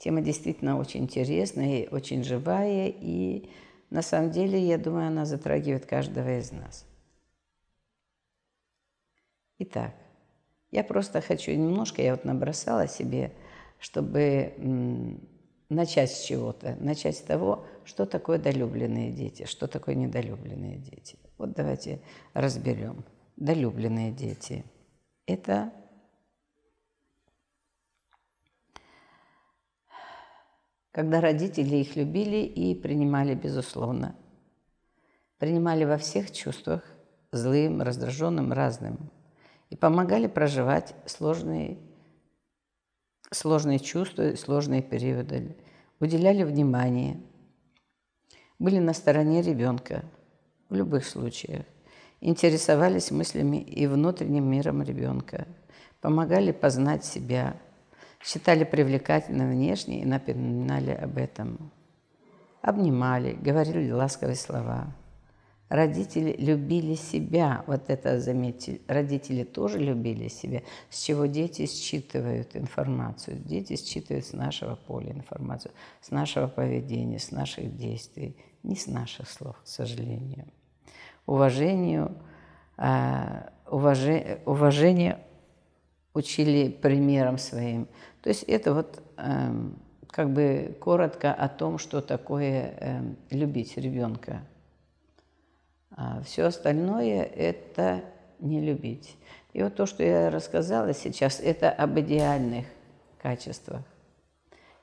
Тема действительно очень интересная, очень живая, и на самом деле, я думаю, она затрагивает каждого из нас. Итак, я просто хочу немножко, я вот набросала себе, чтобы начать с чего-то, начать с того, что такое долюбленные дети, что такое недолюбленные дети. Вот давайте разберем. Долюбленные дети – это когда родители их любили и принимали безусловно. Принимали во всех чувствах, злым, раздраженным, разным. И помогали проживать сложные, сложные чувства, сложные периоды. Уделяли внимание. Были на стороне ребенка в любых случаях. Интересовались мыслями и внутренним миром ребенка. Помогали познать себя – считали привлекательным внешне и напоминали об этом. Обнимали, говорили ласковые слова. Родители любили себя, вот это заметьте, родители тоже любили себя, с чего дети считывают информацию. Дети считывают с нашего поля информацию, с нашего поведения, с наших действий, не с наших слов, к сожалению. Уважению, уважение, уважение учили примером своим. То есть это вот э, как бы коротко о том, что такое э, любить ребенка. А все остальное – это не любить. И вот то, что я рассказала сейчас, это об идеальных качествах.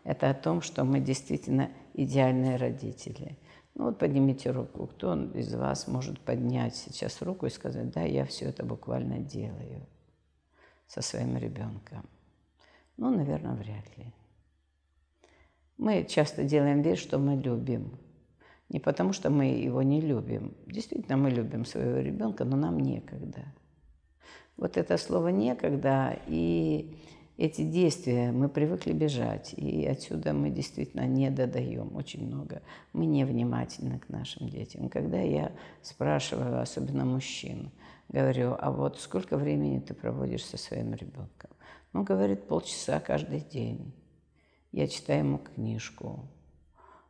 Это о том, что мы действительно идеальные родители. Ну вот поднимите руку. Кто из вас может поднять сейчас руку и сказать, да, я все это буквально делаю со своим ребенком? Ну, наверное, вряд ли. Мы часто делаем вид, что мы любим. Не потому, что мы его не любим. Действительно, мы любим своего ребенка, но нам некогда. Вот это слово «некогда» и эти действия, мы привыкли бежать, и отсюда мы действительно не додаем очень много. Мы невнимательны к нашим детям. Когда я спрашиваю, особенно мужчин, говорю, а вот сколько времени ты проводишь со своим ребенком? Он говорит, полчаса каждый день. Я читаю ему книжку.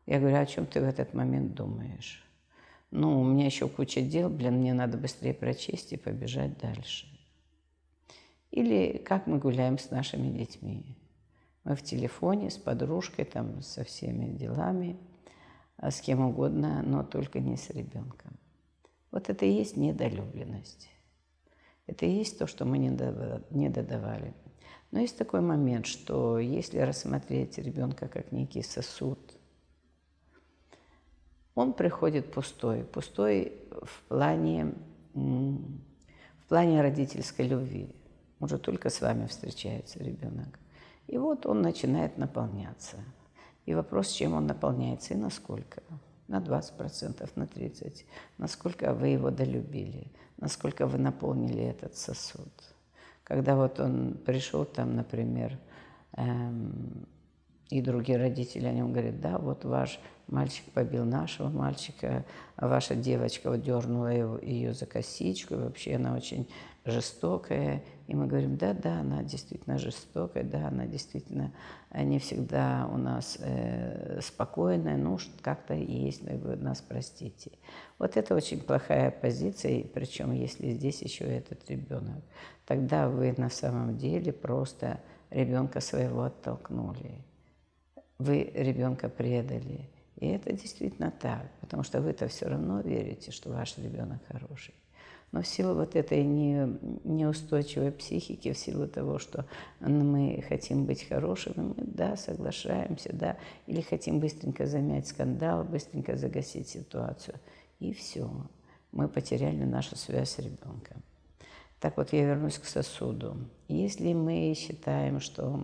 Я говорю, о чем ты в этот момент думаешь? Ну, у меня еще куча дел, блин, мне надо быстрее прочесть и побежать дальше. Или как мы гуляем с нашими детьми. Мы в телефоне с подружкой, там, со всеми делами, а с кем угодно, но только не с ребенком. Вот это и есть недолюбленность. Это и есть то, что мы не додавали. Но есть такой момент, что если рассмотреть ребенка как некий сосуд, он приходит пустой, пустой в плане, в плане родительской любви. Уже только с вами встречается ребенок. И вот он начинает наполняться. И вопрос, чем он наполняется и насколько. На 20%, на 30%. Насколько вы его долюбили, насколько вы наполнили этот сосуд. Когда вот он пришел там, например, эм, и другие родители о нем говорят, да, вот ваш мальчик побил нашего мальчика, а ваша девочка вот дернула его, ее за косичку, и вообще она очень жестокая. И мы говорим, да, да, она действительно жестокая, да, она действительно э, не всегда у нас э, спокойная, ну, как-то есть, но вы нас простите. Вот это очень плохая позиция, причем если здесь еще этот ребенок, тогда вы на самом деле просто ребенка своего оттолкнули. Вы ребенка предали. И это действительно так, потому что вы-то все равно верите, что ваш ребенок хороший. Но в силу вот этой не, неустойчивой психики, в силу того, что мы хотим быть хорошими, мы, да, соглашаемся, да, или хотим быстренько замять скандал, быстренько загасить ситуацию. И все, мы потеряли нашу связь с ребенком. Так вот, я вернусь к сосуду. Если мы считаем, что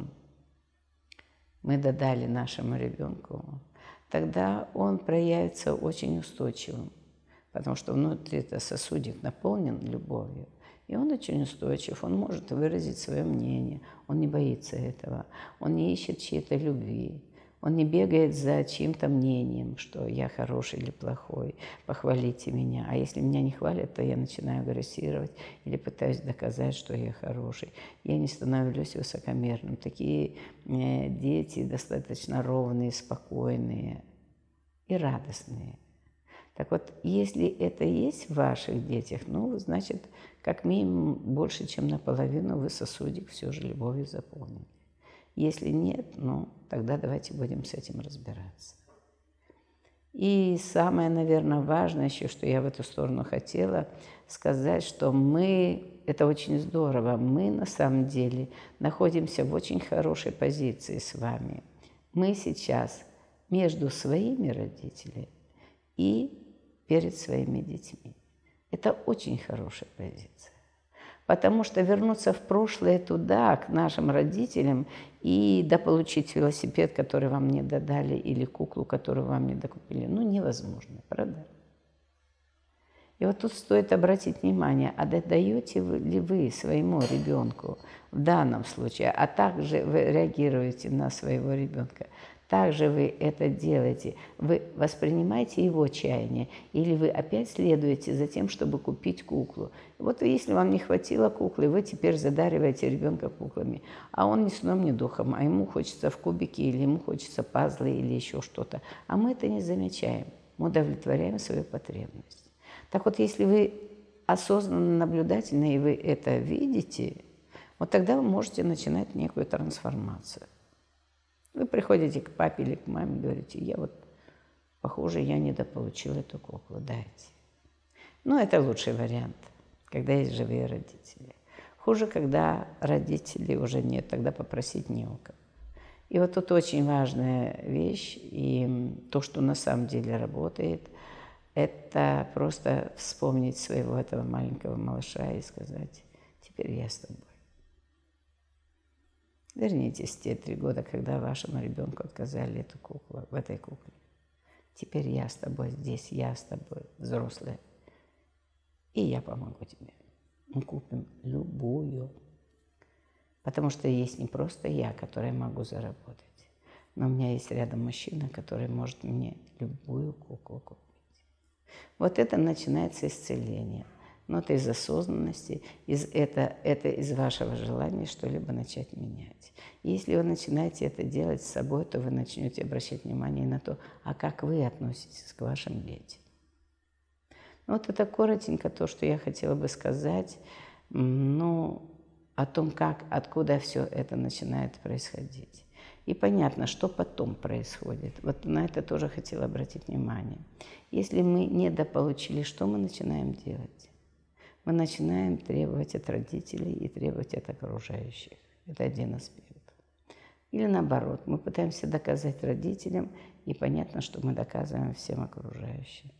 мы додали нашему ребенку, тогда он проявится очень устойчивым потому что внутри это сосудик наполнен любовью. И он очень устойчив, он может выразить свое мнение, он не боится этого, он не ищет чьей-то любви, Он не бегает за чьим-то мнением, что я хороший или плохой, похвалите меня. А если меня не хвалят, то я начинаю агрессировать или пытаюсь доказать, что я хороший. Я не становлюсь высокомерным. Такие э, дети достаточно ровные, спокойные и радостные. Так вот, если это есть в ваших детях, ну, значит, как минимум больше, чем наполовину вы сосудик все же любовью заполнили. Если нет, ну, тогда давайте будем с этим разбираться. И самое, наверное, важное еще, что я в эту сторону хотела сказать, что мы, это очень здорово, мы на самом деле находимся в очень хорошей позиции с вами. Мы сейчас между своими родителями и перед своими детьми. Это очень хорошая позиция. Потому что вернуться в прошлое туда, к нашим родителям, и дополучить велосипед, который вам не додали, или куклу, которую вам не докупили, ну, невозможно, правда? И вот тут стоит обратить внимание, а даете ли вы своему ребенку в данном случае, а также вы реагируете на своего ребенка, также вы это делаете. Вы воспринимаете его чаяние, или вы опять следуете за тем, чтобы купить куклу. Вот если вам не хватило куклы, вы теперь задариваете ребенка куклами, а он ни сном, ни духом, а ему хочется в кубике, или ему хочется пазлы, или еще что-то. А мы это не замечаем, мы удовлетворяем свою потребность. Так вот, если вы осознанно наблюдательны, и вы это видите, вот тогда вы можете начинать некую трансформацию. Вы приходите к папе или к маме, говорите, я вот, похоже, я недополучил эту куклу, дайте. Ну, это лучший вариант, когда есть живые родители. Хуже, когда родителей уже нет, тогда попросить не у кого. И вот тут очень важная вещь, и то, что на самом деле работает, это просто вспомнить своего этого маленького малыша и сказать, теперь я с тобой. Вернитесь в те три года, когда вашему ребенку отказали эту куклу, в этой кукле. Теперь я с тобой здесь, я с тобой, взрослая. И я помогу тебе. Мы купим любую. Потому что есть не просто я, которая могу заработать, но у меня есть рядом мужчина, который может мне любую куклу купить. Вот это начинается исцеление. Но это из осознанности, из это, это из вашего желания что-либо начать менять. И если вы начинаете это делать с собой, то вы начнете обращать внимание на то, а как вы относитесь к вашим детям. Ну, вот это коротенько то, что я хотела бы сказать, ну, о том, как, откуда все это начинает происходить. И понятно, что потом происходит. Вот на это тоже хотела обратить внимание. Если мы недополучили, что мы начинаем делать? Мы начинаем требовать от родителей и требовать от окружающих. Это один аспект. Или наоборот, мы пытаемся доказать родителям, и понятно, что мы доказываем всем окружающим.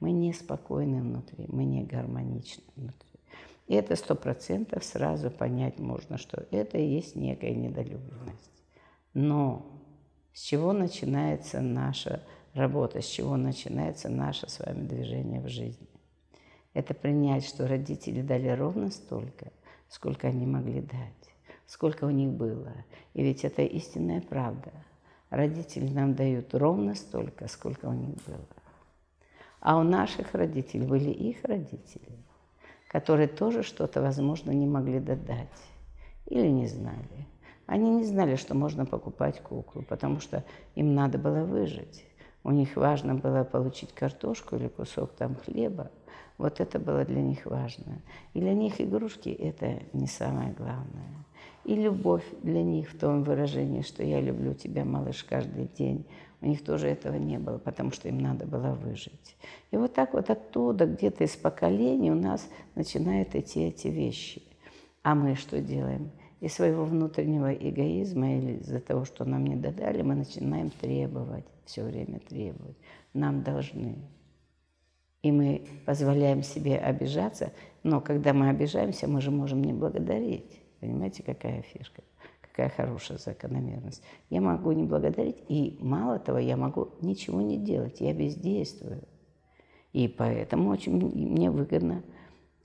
Мы неспокойны внутри, мы не гармоничны внутри. И это сто процентов сразу понять можно, что это и есть некая недолюбленность. Но с чего начинается наша работа, с чего начинается наше с вами движение в жизни? Это принять, что родители дали ровно столько, сколько они могли дать, сколько у них было. И ведь это истинная правда. Родители нам дают ровно столько, сколько у них было. А у наших родителей были их родители, которые тоже что-то, возможно, не могли додать или не знали. Они не знали, что можно покупать куклу, потому что им надо было выжить. У них важно было получить картошку или кусок там хлеба – вот это было для них важно. И для них игрушки – это не самое главное. И любовь для них в том выражении, что я люблю тебя, малыш, каждый день. У них тоже этого не было, потому что им надо было выжить. И вот так вот оттуда, где-то из поколений у нас начинают идти эти вещи. А мы что делаем? Из своего внутреннего эгоизма или из-за того, что нам не додали, мы начинаем требовать, все время требовать. Нам должны и мы позволяем себе обижаться, но когда мы обижаемся, мы же можем не благодарить. Понимаете, какая фишка, какая хорошая закономерность. Я могу не благодарить, и мало того, я могу ничего не делать, я бездействую. И поэтому очень мне выгодно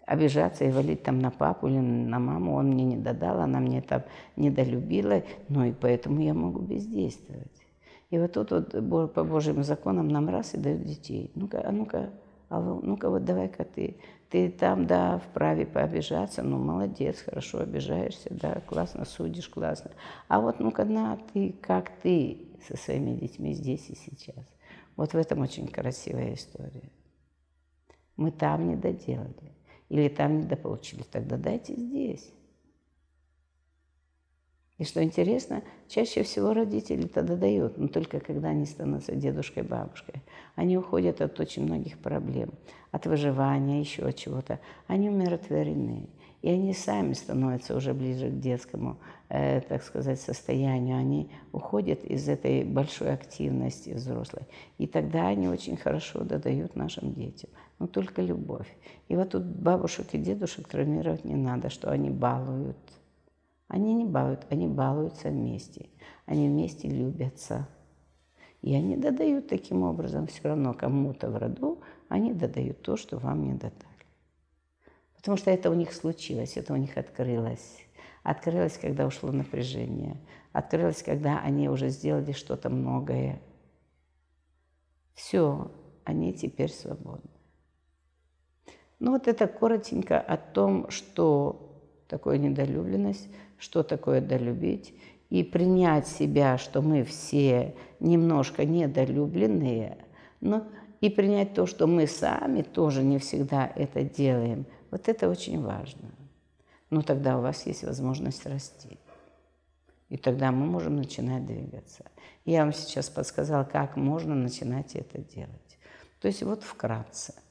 обижаться и валить там на папу или на маму, он мне не додал, она мне там недолюбила, ну и поэтому я могу бездействовать. И вот тут вот по Божьим законам нам раз и дают детей. Ну-ка, а ну-ка, а ну-ка вот давай-ка ты. Ты там, да, вправе пообижаться, ну, молодец, хорошо обижаешься, да, классно судишь, классно. А вот ну-ка на, ты, как ты со своими детьми здесь и сейчас. Вот в этом очень красивая история. Мы там не доделали. Или там не дополучили. Тогда дайте здесь. И что интересно, чаще всего родители тогда дают, но только когда они становятся дедушкой, бабушкой. Они уходят от очень многих проблем, от выживания, еще от чего-то. Они умиротворены. И они сами становятся уже ближе к детскому, э, так сказать, состоянию. Они уходят из этой большой активности взрослой. И тогда они очень хорошо додают нашим детям. Но только любовь. И вот тут бабушек и дедушек травмировать не надо, что они балуют – они не балуют, они балуются вместе. Они вместе любятся. И они додают таким образом все равно кому-то в роду, они додают то, что вам не додали. Потому что это у них случилось, это у них открылось. Открылось, когда ушло напряжение. Открылось, когда они уже сделали что-то многое. Все, они теперь свободны. Ну вот это коротенько о том, что такое недолюбленность, что такое долюбить, и принять себя, что мы все немножко недолюбленные, но и принять то, что мы сами тоже не всегда это делаем. Вот это очень важно. Но тогда у вас есть возможность расти. И тогда мы можем начинать двигаться. Я вам сейчас подсказала, как можно начинать это делать. То есть вот вкратце –